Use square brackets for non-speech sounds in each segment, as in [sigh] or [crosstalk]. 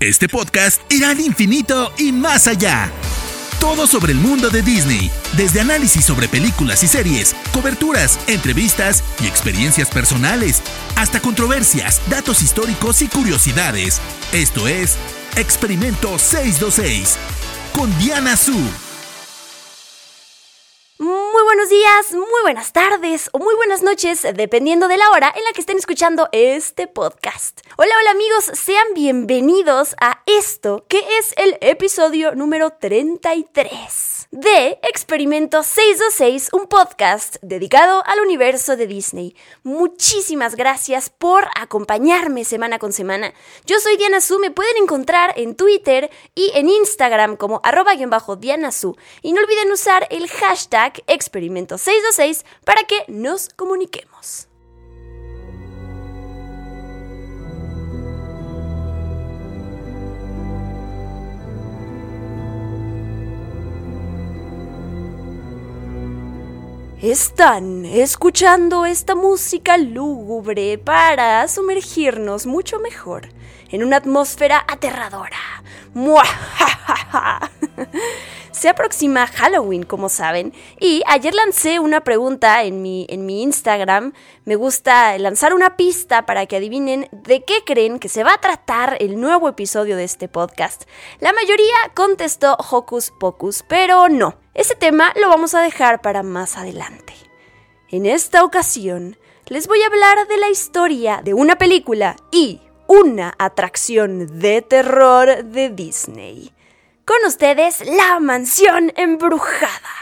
Este podcast irá al infinito y más allá. Todo sobre el mundo de Disney, desde análisis sobre películas y series, coberturas, entrevistas y experiencias personales, hasta controversias, datos históricos y curiosidades. Esto es Experimento 626 con Diana Su. Buenos días, muy buenas tardes o muy buenas noches, dependiendo de la hora en la que estén escuchando este podcast. Hola, hola amigos, sean bienvenidos a esto que es el episodio número 33 de Experimento 626, un podcast dedicado al universo de Disney. Muchísimas gracias por acompañarme semana con semana. Yo soy Diana Su, me pueden encontrar en Twitter y en Instagram como arroba Diana Su. Y no olviden usar el hashtag Experimento 626 para que nos comuniquemos. Están escuchando esta música lúgubre para sumergirnos mucho mejor en una atmósfera aterradora. [laughs] Se aproxima Halloween, como saben, y ayer lancé una pregunta en mi, en mi Instagram. Me gusta lanzar una pista para que adivinen de qué creen que se va a tratar el nuevo episodio de este podcast. La mayoría contestó Hocus Pocus, pero no. Ese tema lo vamos a dejar para más adelante. En esta ocasión, les voy a hablar de la historia de una película y una atracción de terror de Disney. Con ustedes, La Mansión Embrujada.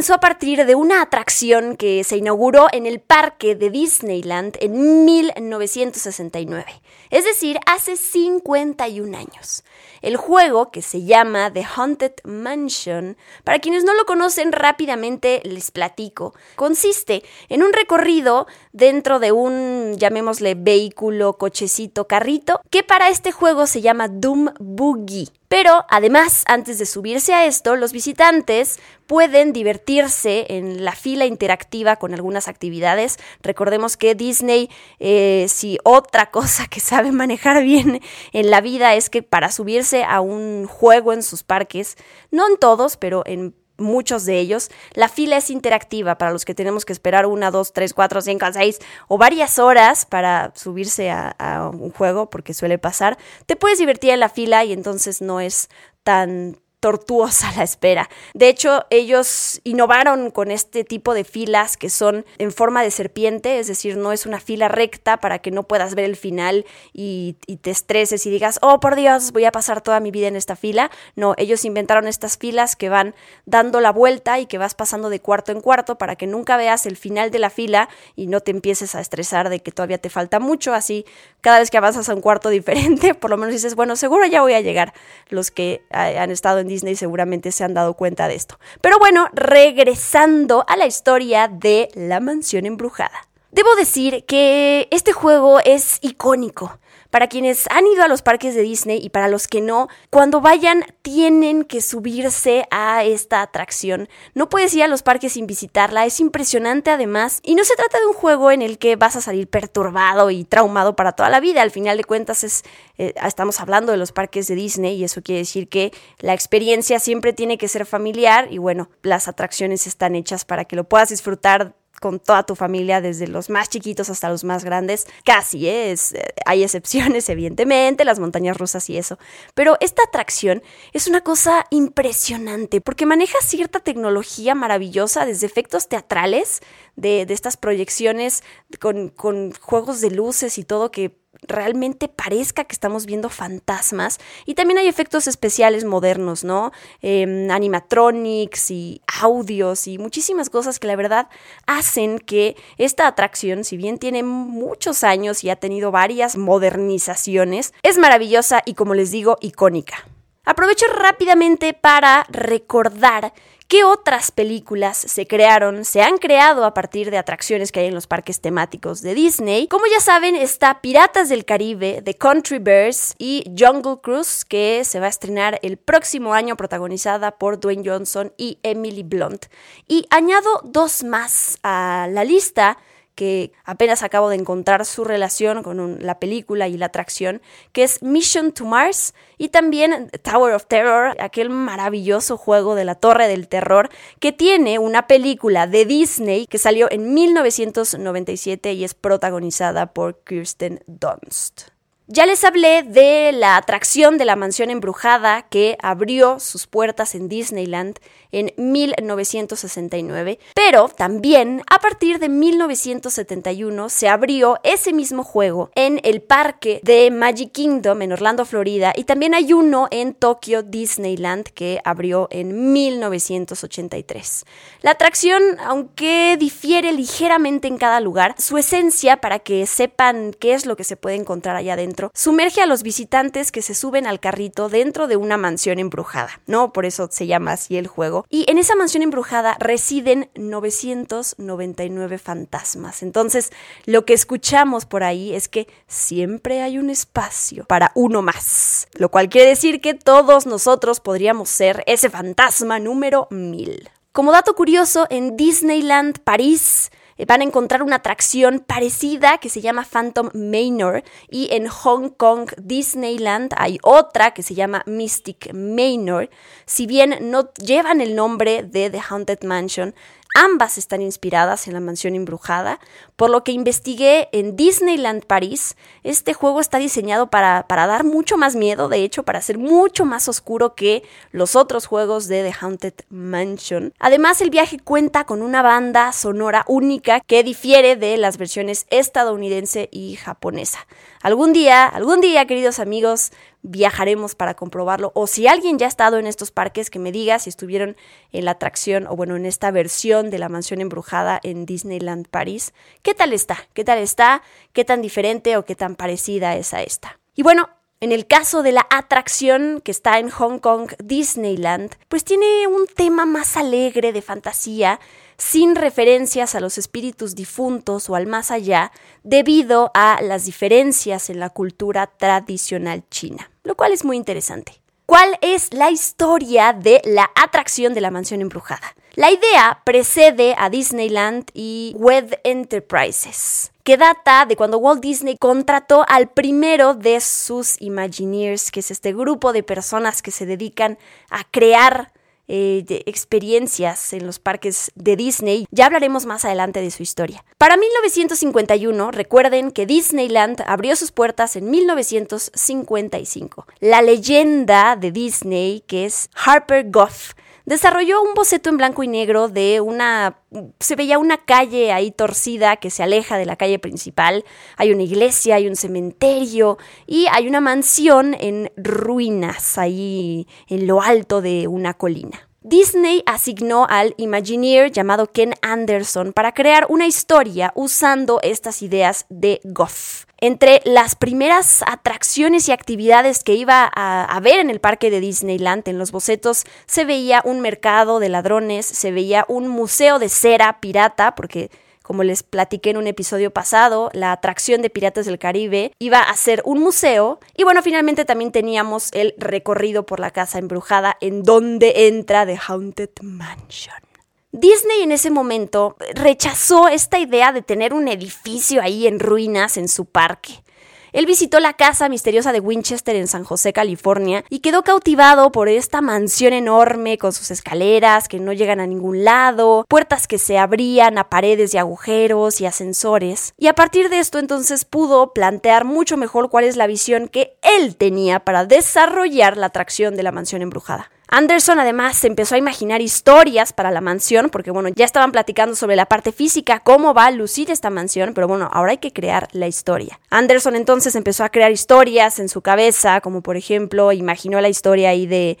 Comenzó a partir de una atracción que se inauguró en el parque de Disneyland en 1969, es decir, hace 51 años. El juego, que se llama The Haunted Mansion, para quienes no lo conocen rápidamente les platico, consiste en un recorrido dentro de un, llamémosle, vehículo, cochecito, carrito, que para este juego se llama Doom Boogie. Pero además, antes de subirse a esto, los visitantes pueden divertirse en la fila interactiva con algunas actividades. Recordemos que Disney, eh, si otra cosa que sabe manejar bien en la vida es que para subirse a un juego en sus parques, no en todos, pero en muchos de ellos, la fila es interactiva para los que tenemos que esperar una, dos, tres, cuatro, cinco, seis o varias horas para subirse a, un juego, porque suele pasar. Te puedes divertir en la fila y entonces no es tan tortuosa [laughs] la espera. De hecho, ellos innovaron con este tipo de filas que son en forma de serpiente, es decir, no es una fila recta para que no puedas ver el final y, te estreses y digas, oh por Dios, voy a pasar toda mi vida en esta fila. No, ellos inventaron estas filas que van dando la vuelta y que vas pasando de cuarto en cuarto para que nunca veas el final de la fila y no te empieces a estresar de que todavía te falta mucho. Así, cada vez que avanzas a un cuarto [laughs] diferente, por lo menos dices, bueno, seguro ya voy a llegar. Los que han estado en Disney seguramente se han dado cuenta de esto. Pero bueno, regresando a la historia de la mansión embrujada. Debo decir que este juego es icónico Para quienes han ido a los parques de Disney y para los que no, cuando vayan tienen que subirse a esta atracción. No puedes ir a los parques sin visitarla, es impresionante además. Y no se trata de un juego en el que vas a salir perturbado y traumado para toda la vida. Al final de cuentas es, eh, estamos hablando de los parques de Disney y eso quiere decir que la experiencia siempre tiene que ser familiar y bueno, las atracciones están hechas para que lo puedas disfrutar con toda tu familia, desde los más chiquitos hasta los más grandes. Casi, ¿eh? es, eh, hay excepciones, [laughs] evidentemente, las montañas rusas y eso. Pero esta atracción es una cosa impresionante porque maneja cierta tecnología maravillosa, desde efectos teatrales, de, de estas proyecciones con, con juegos de luces y todo que realmente parezca que estamos viendo fantasmas. Y también hay efectos especiales modernos, ¿no? Em, animatronics y audios y muchísimas cosas que la verdad hacen que esta atracción, si bien tiene muchos años y ha tenido varias modernizaciones, es maravillosa y como les digo, icónica. Aprovecho rápidamente para recordar ¿Qué otras películas se crearon, se han creado a partir de atracciones que hay en los parques temáticos de Disney? Como ya saben, está Piratas del Caribe, The Country Bears y Jungle Cruise, que se va a estrenar el próximo año, protagonizada por Dwayne Johnson y Emily Blunt. Y añado dos más a la lista que apenas acabo de encontrar su relación con la película y la atracción, que es Mission to Mars y también Tower of Terror, aquel maravilloso juego de la Torre del Terror, que tiene una película de Disney que salió en 1997 y es protagonizada por Kirsten Dunst. Ya les hablé de la atracción de la mansión embrujada que abrió sus puertas en Disneyland en 1969, pero también a partir de 1971 se abrió ese mismo juego en el parque de Magic Kingdom en Orlando, Florida, y también hay uno en Tokyo Disneyland que abrió en 1983. La atracción, aunque difiere ligeramente en cada lugar, su esencia, para que sepan qué es lo que se puede encontrar allá adentro, sumerge a los visitantes que se suben al carrito dentro de una mansión embrujada, ¿no? Por eso se llama así el juego y en esa mansión embrujada residen 999 fantasmas. Entonces, lo que escuchamos por ahí es que siempre hay un espacio para uno más, lo cual quiere decir que todos nosotros podríamos ser ese fantasma número 1000. Como dato curioso, en Disneyland París van a encontrar una atracción parecida que se llama Phantom Manor y en Hong Kong Disneyland hay otra que se llama Mystic Manor. Si bien no llevan el nombre de The Haunted Mansion, Ambas están inspiradas en la mansión embrujada, por lo que investigué en Disneyland París. Este juego está diseñado para, para, dar mucho más miedo, de hecho, para ser mucho más oscuro que los otros juegos de The Haunted Mansion. Además, el viaje cuenta con una banda sonora única que difiere de las versiones estadounidense y japonesa. Algún día, algún día, queridos amigos, viajaremos para comprobarlo. O si alguien ya ha estado en estos parques, que me diga si estuvieron en la atracción o bueno, en esta versión de la mansión embrujada en Disneyland París. ¿Qué tal está? ¿Qué tal está? ¿Qué tan diferente o qué tan parecida es a esta? Y bueno, en el caso de la atracción que está en Hong Kong Disneyland, pues tiene un tema más alegre de fantasía, sin referencias a los espíritus difuntos o al más allá, debido a las diferencias en la cultura tradicional china, lo cual es muy interesante. ¿Cuál es la historia de la atracción de la mansión embrujada? La idea precede a Disneyland y Wed Enterprises, que data de cuando Walt Disney contrató al primero de sus Imagineers, que es este grupo de personas que se dedican a crear eh, experiencias en los parques de Disney. Ya hablaremos más adelante de su historia. Para 1951, recuerden que Disneyland abrió sus puertas en 1955. La leyenda de Disney, que es Harper Goff, desarrolló un boceto en blanco y negro de una... Se veía una calle ahí torcida que se aleja de la calle principal. Hay una iglesia, hay un cementerio y hay una mansión en ruinas ahí en lo alto de una colina. Disney asignó al Imagineer llamado Ken Anderson para crear una historia usando estas ideas de Goff. Entre las primeras atracciones y actividades que iba a, ver en el parque de Disneyland, en los bocetos, se veía un mercado de ladrones, se veía un museo de cera pirata, porque como les platiqué en un episodio pasado, la atracción de Piratas del Caribe iba a ser un museo y bueno, finalmente también teníamos el recorrido por la casa embrujada en donde entra The Haunted Mansion. Disney en ese momento rechazó esta idea de tener un edificio ahí en ruinas en su parque. Él visitó la casa misteriosa de Winchester en San José, California, y quedó cautivado por esta mansión enorme con sus escaleras que no llegan a ningún lado, puertas que se abrían a paredes y agujeros y ascensores. Y a partir de esto entonces pudo plantear mucho mejor cuál es la visión que él tenía para desarrollar la atracción de la mansión embrujada. Anderson además se empezó a imaginar historias para la mansión, porque bueno, ya estaban platicando sobre la parte física, cómo va a lucir esta mansión, pero bueno, ahora hay que crear la historia. Anderson entonces empezó a crear historias en su cabeza, como por ejemplo, imaginó la historia ahí de,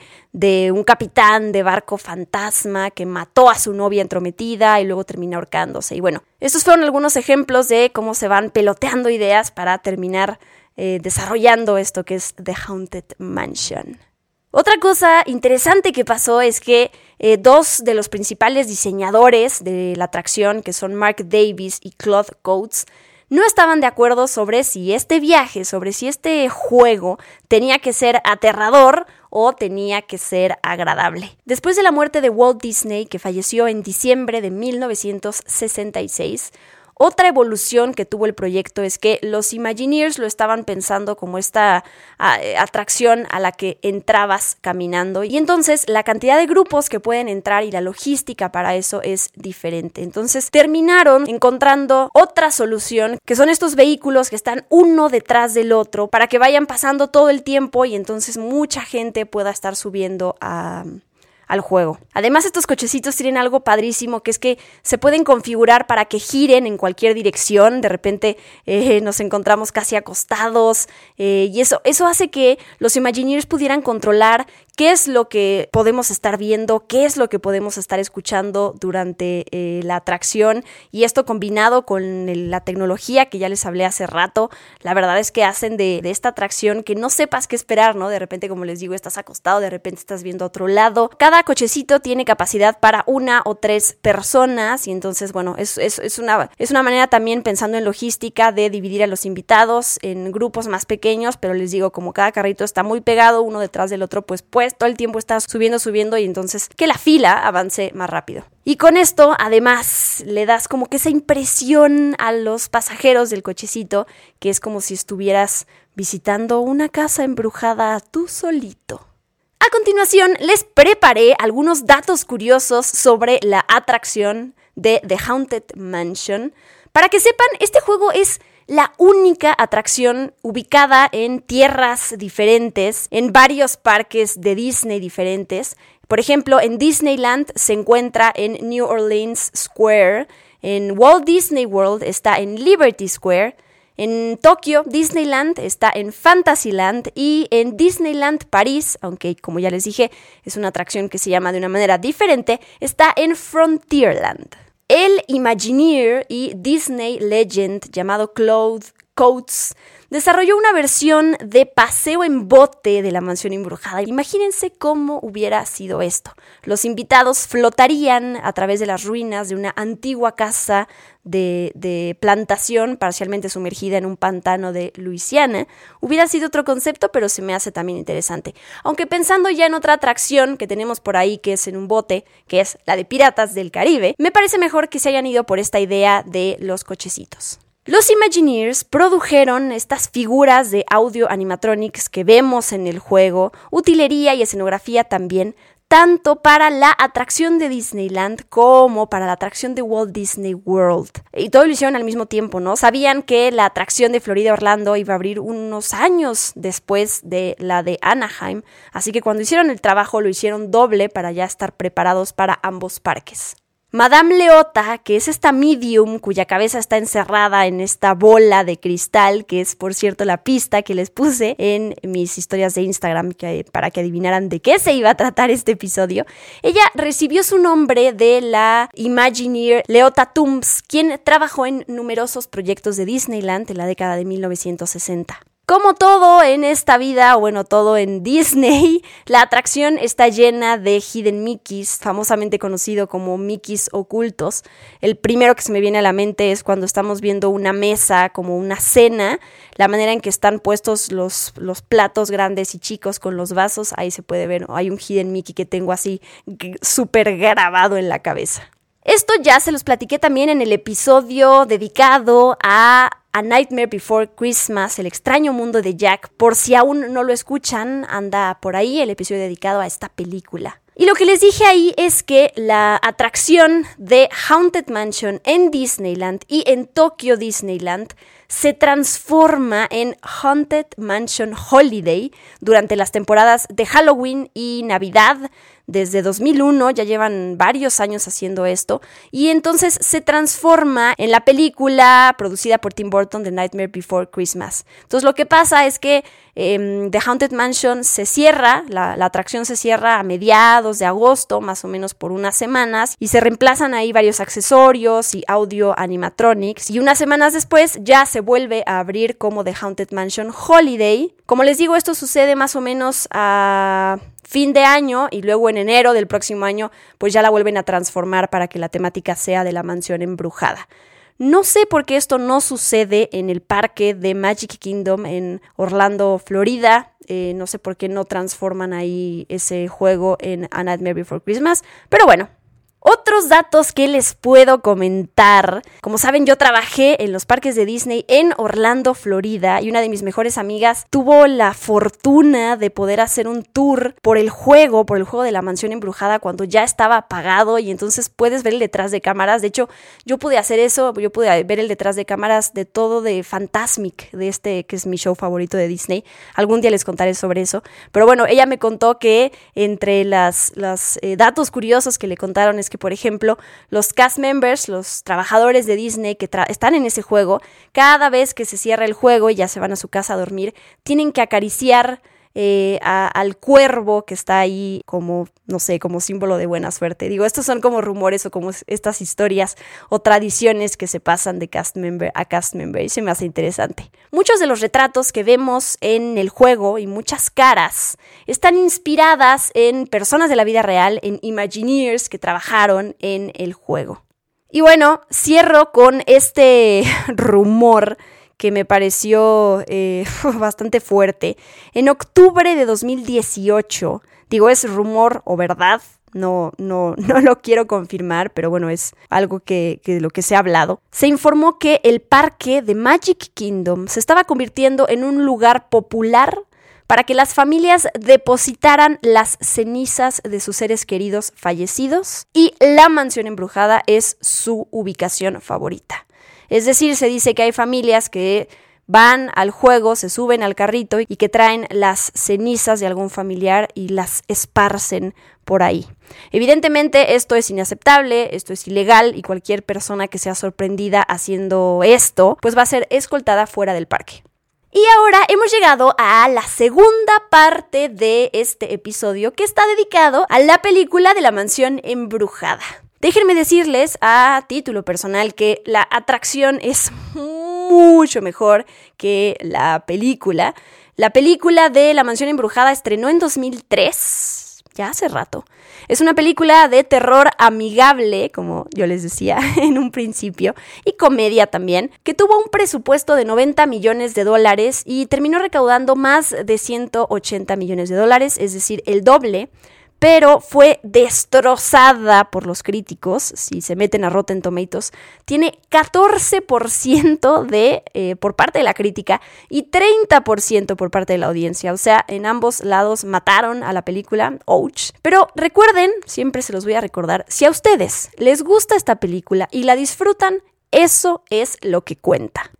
un capitán de barco fantasma que mató a su novia entrometida y luego termina ahorcándose. Y bueno, estos fueron algunos ejemplos de cómo se van peloteando ideas para terminar eh, desarrollando esto que es The Haunted Mansion. Otra cosa interesante que pasó es que eh, dos de los principales diseñadores de la atracción, que son Mark Davis y Claude Coates, no estaban de acuerdo sobre si este viaje, sobre si este juego tenía que ser aterrador o tenía que ser agradable. Después de la muerte de Walt Disney, que falleció en diciembre de 1966, otra evolución que tuvo el proyecto es que los Imagineers lo estaban pensando como esta atracción a la que entrabas caminando y entonces la cantidad de grupos que pueden entrar y la logística para eso es diferente. Entonces terminaron encontrando otra solución que son estos vehículos que están uno detrás del otro para que vayan pasando todo el tiempo y entonces mucha gente pueda estar subiendo a al juego. Además, estos cochecitos tienen algo padrísimo, que es que se pueden configurar para que giren en cualquier dirección. De repente eh, nos encontramos casi acostados eh, y eso, eso hace que los Imagineers pudieran controlar qué es lo que podemos estar viendo, qué es lo que podemos estar escuchando durante eh, la atracción y esto combinado con la tecnología que ya les hablé hace rato, la verdad es que hacen de, esta atracción que no sepas qué esperar, ¿no? De repente, como les digo, estás acostado, de repente estás viendo a otro lado. Cada cochecito tiene capacidad para una o tres personas y entonces, bueno, es, es, una, es una manera también pensando en logística de dividir a los invitados en grupos más pequeños, pero les digo, como cada carrito está muy pegado uno detrás del otro, pues pues todo el tiempo está subiendo, subiendo y entonces que la fila avance más rápido. Y con esto, además, le das como que esa impresión a los pasajeros del cochecito, que es como si estuvieras visitando una casa embrujada tú solito. A continuación, les preparé algunos datos curiosos sobre la atracción de The Haunted Mansion. Para que sepan, este juego es la única atracción ubicada en tierras diferentes, en varios parques de Disney diferentes. Por ejemplo, en Disneyland se encuentra en New Orleans Square, en Walt Disney World está en Liberty Square, en Tokio, Disneyland está en Fantasyland y en Disneyland París, aunque como ya les dije, es una atracción que se llama de una manera diferente, está en Frontierland. El Imagineer y Disney Legend llamado Claude Coates desarrolló una versión de paseo en bote de la mansión embrujada. Imagínense cómo hubiera sido esto. Los invitados flotarían a través de las ruinas de una antigua casa de, plantación parcialmente sumergida en un pantano de Luisiana. Hubiera sido otro concepto, pero se me hace también interesante. Aunque pensando ya en otra atracción que tenemos por ahí, que es en un bote, que es la de Piratas del Caribe, me parece mejor que se hayan ido por esta idea de los cochecitos. Los Imagineers produjeron estas figuras de audio animatronics que vemos en el juego, utilería y escenografía también, tanto para la atracción de Disneyland como para la atracción de Walt Disney World. Y todo lo hicieron al mismo tiempo, ¿no? Sabían que la atracción de Florida Orlando iba a abrir unos años después de la de Anaheim, así que cuando hicieron el trabajo lo hicieron doble para ya estar preparados para ambos parques. Madame Leota, que es esta medium cuya cabeza está encerrada en esta bola de cristal, que es por cierto la pista que les puse en mis historias de Instagram para que adivinaran de qué se iba a tratar este episodio, ella recibió su nombre de la Imagineer Leota Toombs, quien trabajó en numerosos proyectos de Disneyland en la década de 1960. Como todo en esta vida, bueno, todo en Disney, la atracción está llena de hidden Mickeys, famosamente conocido como Mickeys ocultos. El primero que se me viene a la mente es cuando estamos viendo una mesa, como una cena, la manera en que están puestos los, los platos grandes y chicos con los vasos, ahí se puede ver, hay un hidden Mickey que tengo así súper grabado en la cabeza. Esto ya se los platiqué también en el episodio dedicado a a Nightmare Before Christmas, el extraño mundo de Jack. Por si aún no lo escuchan, anda por ahí el episodio dedicado a esta película. Y lo que les dije ahí es que la atracción de Haunted Mansion en Disneyland y en Tokyo Disneyland se transforma en Haunted Mansion Holiday durante las temporadas de Halloween y Navidad desde 2001, ya llevan varios años haciendo esto, y entonces se transforma en la película producida por Tim Burton The Nightmare Before Christmas. Entonces lo que pasa es que em, The Haunted Mansion se cierra, la, la, atracción se cierra a mediados de agosto, más o menos por unas semanas, y se reemplazan ahí varios accesorios y audio animatronics, y unas semanas después ya se vuelve a abrir como The Haunted Mansion Holiday. Como les digo, esto sucede más o menos a fin de año y luego en enero del próximo año pues ya la vuelven a transformar para que la temática sea de la mansión embrujada. No sé por qué esto no sucede en el parque de Magic Kingdom en Orlando, Florida. Eh, no sé por qué no transforman ahí ese juego en A Nightmare Before Christmas. Pero bueno, otros datos que les puedo comentar. Como saben, yo trabajé en los parques de Disney en Orlando, Florida, y una de mis mejores amigas tuvo la fortuna de poder hacer un tour por el juego, por el juego de la mansión embrujada cuando ya estaba apagado y entonces puedes ver el detrás de cámaras. De hecho, yo pude hacer eso, yo pude ver el detrás de cámaras de todo de Fantasmic, de este que es mi show favorito de Disney. Algún día les contaré sobre eso. Pero bueno, ella me contó que entre las, los eh, datos curiosos que le contaron es que, por ejemplo, los cast members, los trabajadores de Disney que están en ese juego, cada vez que se cierra el juego y ya se van a su casa a dormir, tienen que acariciar eh, al cuervo que está ahí como, no sé, como símbolo de buena suerte. Digo, estos son como rumores o como estas historias o tradiciones que se pasan de cast member a cast member y se me hace interesante. Muchos de los retratos que vemos en el juego y muchas caras están inspiradas en personas de la vida real, en Imagineers que trabajaron en el juego. Y bueno, cierro con este [laughs] rumor que me pareció eh, [laughs] bastante fuerte. En octubre de 2018, digo, es rumor o verdad, no, no, [laughs] no lo quiero confirmar, pero bueno, es algo que, que, de lo que se ha hablado. Se informó que el parque de Magic Kingdom se estaba convirtiendo en un lugar popular para que las familias depositaran las cenizas de sus seres queridos fallecidos y la mansión embrujada es su ubicación favorita. Es decir, se dice que hay familias que van al juego, se suben al carrito y que traen las cenizas de algún familiar y las esparcen por ahí. Evidentemente esto es inaceptable, esto es ilegal y cualquier persona que sea sorprendida haciendo esto, pues va a ser escoltada fuera del parque. Y ahora hemos llegado a la segunda parte de este episodio que está dedicado a la película de la mansión embrujada. Déjenme decirles a título personal que la atracción es mucho mejor que la película. La película de La Mansión Embrujada estrenó en 2003, ya hace rato. Es una película de terror amigable, como yo les decía [laughs] en un principio, y comedia también, que tuvo un presupuesto de 90 millones de dólares y terminó recaudando más de 180 millones de dólares, es decir, el doble pero fue destrozada por los críticos, si se meten a Rotten Tomatoes, tiene 14% de, eh, por parte de la crítica y 30% por parte de la audiencia, o sea, en ambos lados mataron a la película, ouch. Pero recuerden, siempre se los voy a recordar, si a ustedes les gusta esta película y la disfrutan, eso es lo que cuenta.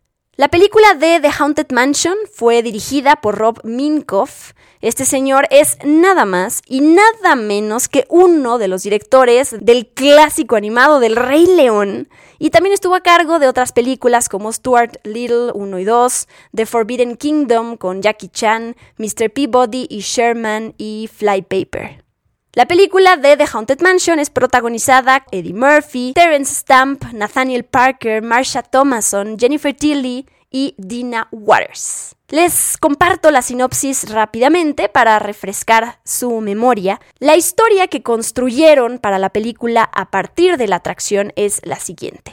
La película de The Haunted Mansion fue dirigida por Rob Minkoff. Este señor es nada más y nada menos que uno de los directores del clásico animado del Rey León y también estuvo a cargo de otras películas como Stuart Little 1 y 2, The Forbidden Kingdom con Jackie Chan, Mr. Peabody y Sherman y Flypaper. La película de The Haunted Mansion es protagonizada Eddie Murphy, Terence Stamp, Nathaniel Parker, Marsha Thomason, Jennifer Tilly y Dina Waters. Les comparto la sinopsis rápidamente para refrescar su memoria. La historia que construyeron para la película a partir de la atracción es la siguiente.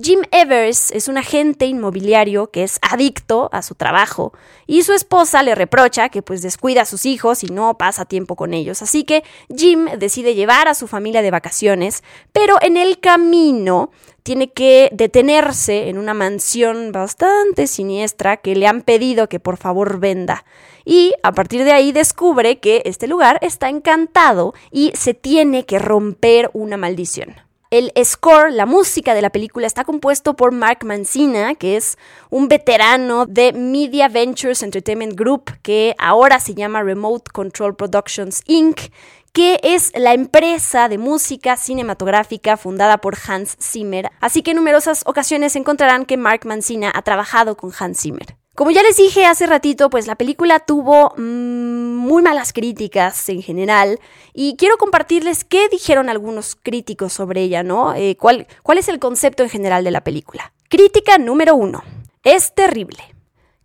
Jim Evers es un agente inmobiliario que es adicto a su trabajo y su esposa le reprocha que pues descuida a sus hijos y no pasa tiempo con ellos. Así que Jim decide llevar a su familia de vacaciones, pero en el camino tiene que detenerse en una mansión bastante siniestra que le han pedido que por favor venda. Y a partir de ahí descubre que este lugar está encantado y se tiene que romper una maldición. El score, la música de la película, está compuesto por Mark Mancina, que es un veterano de Media Ventures Entertainment Group, que ahora se llama Remote Control Productions Inc., que es la empresa de música cinematográfica fundada por Hans Zimmer. Así que en numerosas ocasiones encontrarán que Mark Mancina ha trabajado con Hans Zimmer. Como ya les dije hace ratito, pues la película tuvo mm, muy malas críticas en general y quiero compartirles qué dijeron algunos críticos sobre ella, ¿no? Eh, ¿cuál, ¿Cuál es el concepto en general de la película? Crítica número uno. Es terrible.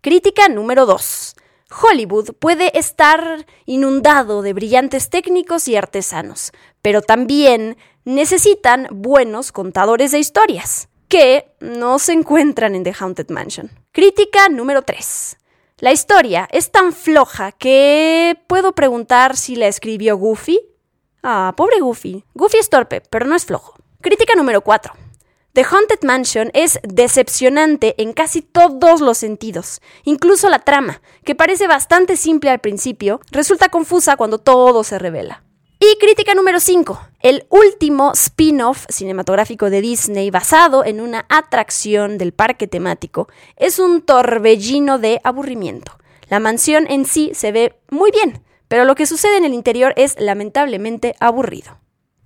Crítica número dos. Hollywood puede estar inundado de brillantes técnicos y artesanos, pero también necesitan buenos contadores de historias que no se encuentran en The Haunted Mansion. Crítica número 3. La historia es tan floja que puedo preguntar si la escribió Goofy. Ah, pobre Goofy. Goofy es torpe, pero no es flojo. Crítica número 4. The Haunted Mansion es decepcionante en casi todos los sentidos, incluso la trama, que parece bastante simple al principio, resulta confusa cuando todo se revela. Y crítica número 5. El último spin-off cinematográfico de Disney basado en una atracción del parque temático es un torbellino de aburrimiento. La mansión en sí se ve muy bien, pero lo que sucede en el interior es lamentablemente aburrido.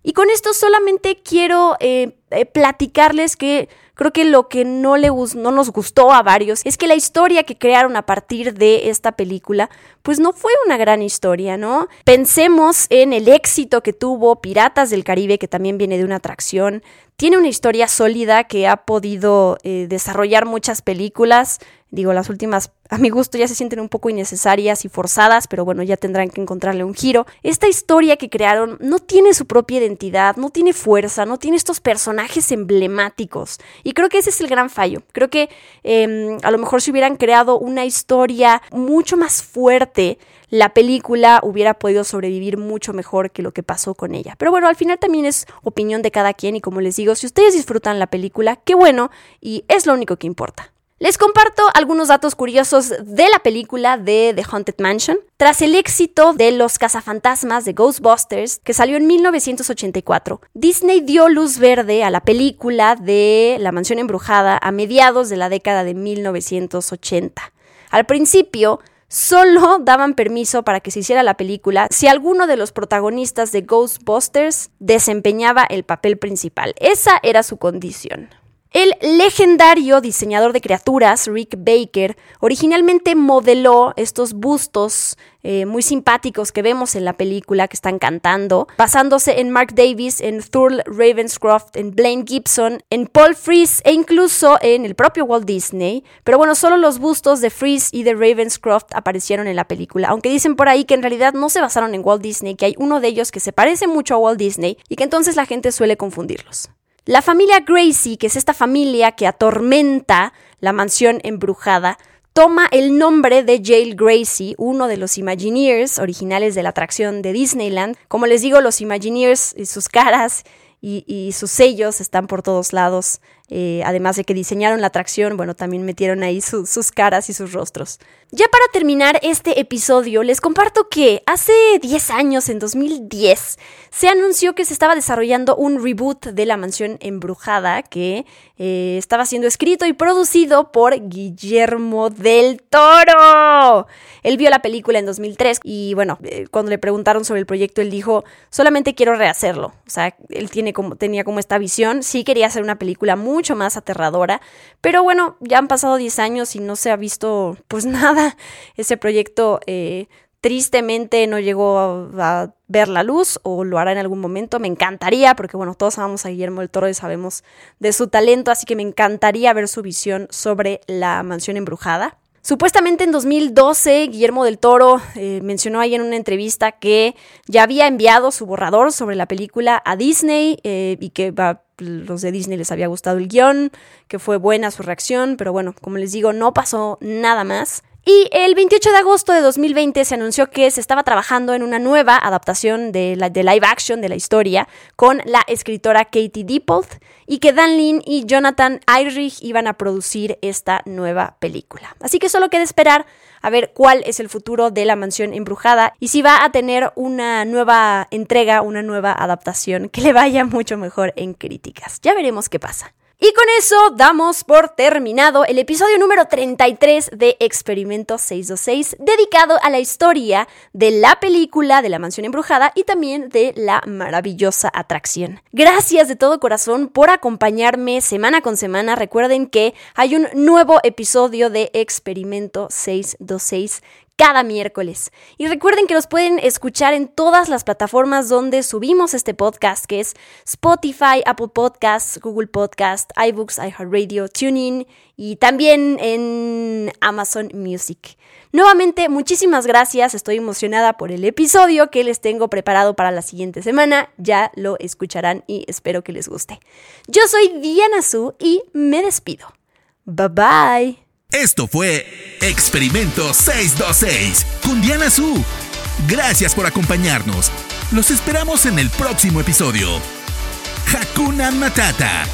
Y con esto solamente quiero eh, eh, platicarles que creo que lo que no, le, no nos gustó a varios es que la historia que crearon a partir de esta película, pues no fue una gran historia, ¿no? Pensemos en el éxito que tuvo Piratas del Caribe, que también viene de una atracción. Tiene una historia sólida que ha podido eh, desarrollar muchas películas. Digo, las últimas a mi gusto ya se sienten un poco innecesarias y forzadas, pero bueno, ya tendrán que encontrarle un giro. Esta historia que crearon no tiene su propia identidad, no tiene fuerza, no tiene estos personajes emblemáticos. Y creo que ese es el gran fallo. Creo que em, a lo mejor si hubieran creado una historia mucho más fuerte, la película hubiera podido sobrevivir mucho mejor que lo que pasó con ella. Pero bueno, al final también es opinión de cada quien y como les digo, si ustedes disfrutan la película, qué bueno y es lo único que importa. Les comparto algunos datos curiosos de la película de The Haunted Mansion. Tras el éxito de Los cazafantasmas de Ghostbusters, que salió en 1984, Disney dio luz verde a la película de La mansión embrujada a mediados de la década de 1980. Al principio, solo daban permiso para que se hiciera la película si alguno de los protagonistas de Ghostbusters desempeñaba el papel principal. Esa era su condición. El legendario diseñador de criaturas, Rick Baker, originalmente modeló estos bustos eh, muy simpáticos que vemos en la película que están cantando, basándose en Mark Davis, en Thurl Ravenscroft, en Blaine Gibson, en Paul Frees e incluso en el propio Walt Disney. Pero bueno, solo los bustos de Freeze y de Ravenscroft aparecieron en la película, aunque dicen por ahí que en realidad no se basaron en Walt Disney, que hay uno de ellos que se parece mucho a Walt Disney y que entonces la gente suele confundirlos. La familia Gracie, que es esta familia que atormenta la mansión embrujada, toma el nombre de Jail Gracie, uno de los Imagineers originales de la atracción de Disneyland. Como les digo, los Imagineers y sus caras y, sus sellos están por todos lados. Eh, además de que diseñaron la atracción, bueno, también metieron ahí sus caras y sus rostros. Ya para terminar este episodio, les comparto que hace 10 años, en 2010, se anunció que se estaba desarrollando un reboot de La Mansión Embrujada que eh, estaba siendo escrito y producido por Guillermo del Toro. Él vio la película en 2003 y bueno, eh, cuando le preguntaron sobre el proyecto, él dijo, solamente quiero rehacerlo. O sea, él tiene como, tenía como esta visión, sí quería hacer una película mucho más aterradora, pero bueno, ya han pasado 10 años y no se ha visto pues [laughs] nada ese proyecto eh, Tristemente no llegó a, ver la luz o lo hará en algún momento. Me encantaría, porque bueno, todos amamos a Guillermo del Toro y sabemos de su talento, así que me encantaría ver su visión sobre la mansión embrujada. Supuestamente en 2012, Guillermo del Toro eh, mencionó ahí en una entrevista que ya había enviado su borrador sobre la película a Disney eh, y que los de Disney les había gustado el guion, que fue buena su reacción, pero bueno, como les digo, no pasó nada más. Y el 28 de agosto de 2020 se anunció que se estaba trabajando en una nueva adaptación de, la, de live action de la historia con la escritora Katie Dippold y que Dan Lin y Jonathan Eyrich iban a producir esta nueva película. Así que solo queda esperar a ver cuál es el futuro de la mansión embrujada y si va a tener una nueva entrega, una nueva adaptación que le vaya mucho mejor en críticas. Ya veremos qué pasa. Y con eso damos por terminado el episodio número 33 de Experimento 626, dedicado a la historia de la película de la mansión embrujada y también de la maravillosa atracción. Gracias de todo corazón por acompañarme semana con semana. Recuerden que hay un nuevo episodio de Experimento 626 cada miércoles. Y recuerden que los pueden escuchar en todas las plataformas donde subimos este podcast, que es Spotify, Apple Podcasts, Google Podcasts, iBooks, iHeartRadio, TuneIn y también en Amazon Music. Nuevamente, muchísimas gracias. Estoy emocionada por el episodio que les tengo preparado para la siguiente semana. Ya lo escucharán y espero que les guste. Yo soy Diana Su y me despido. Bye bye. Esto fue Experimento 626 con Diana Su. Gracias por acompañarnos. Los esperamos en el próximo episodio. Hakuna Matata.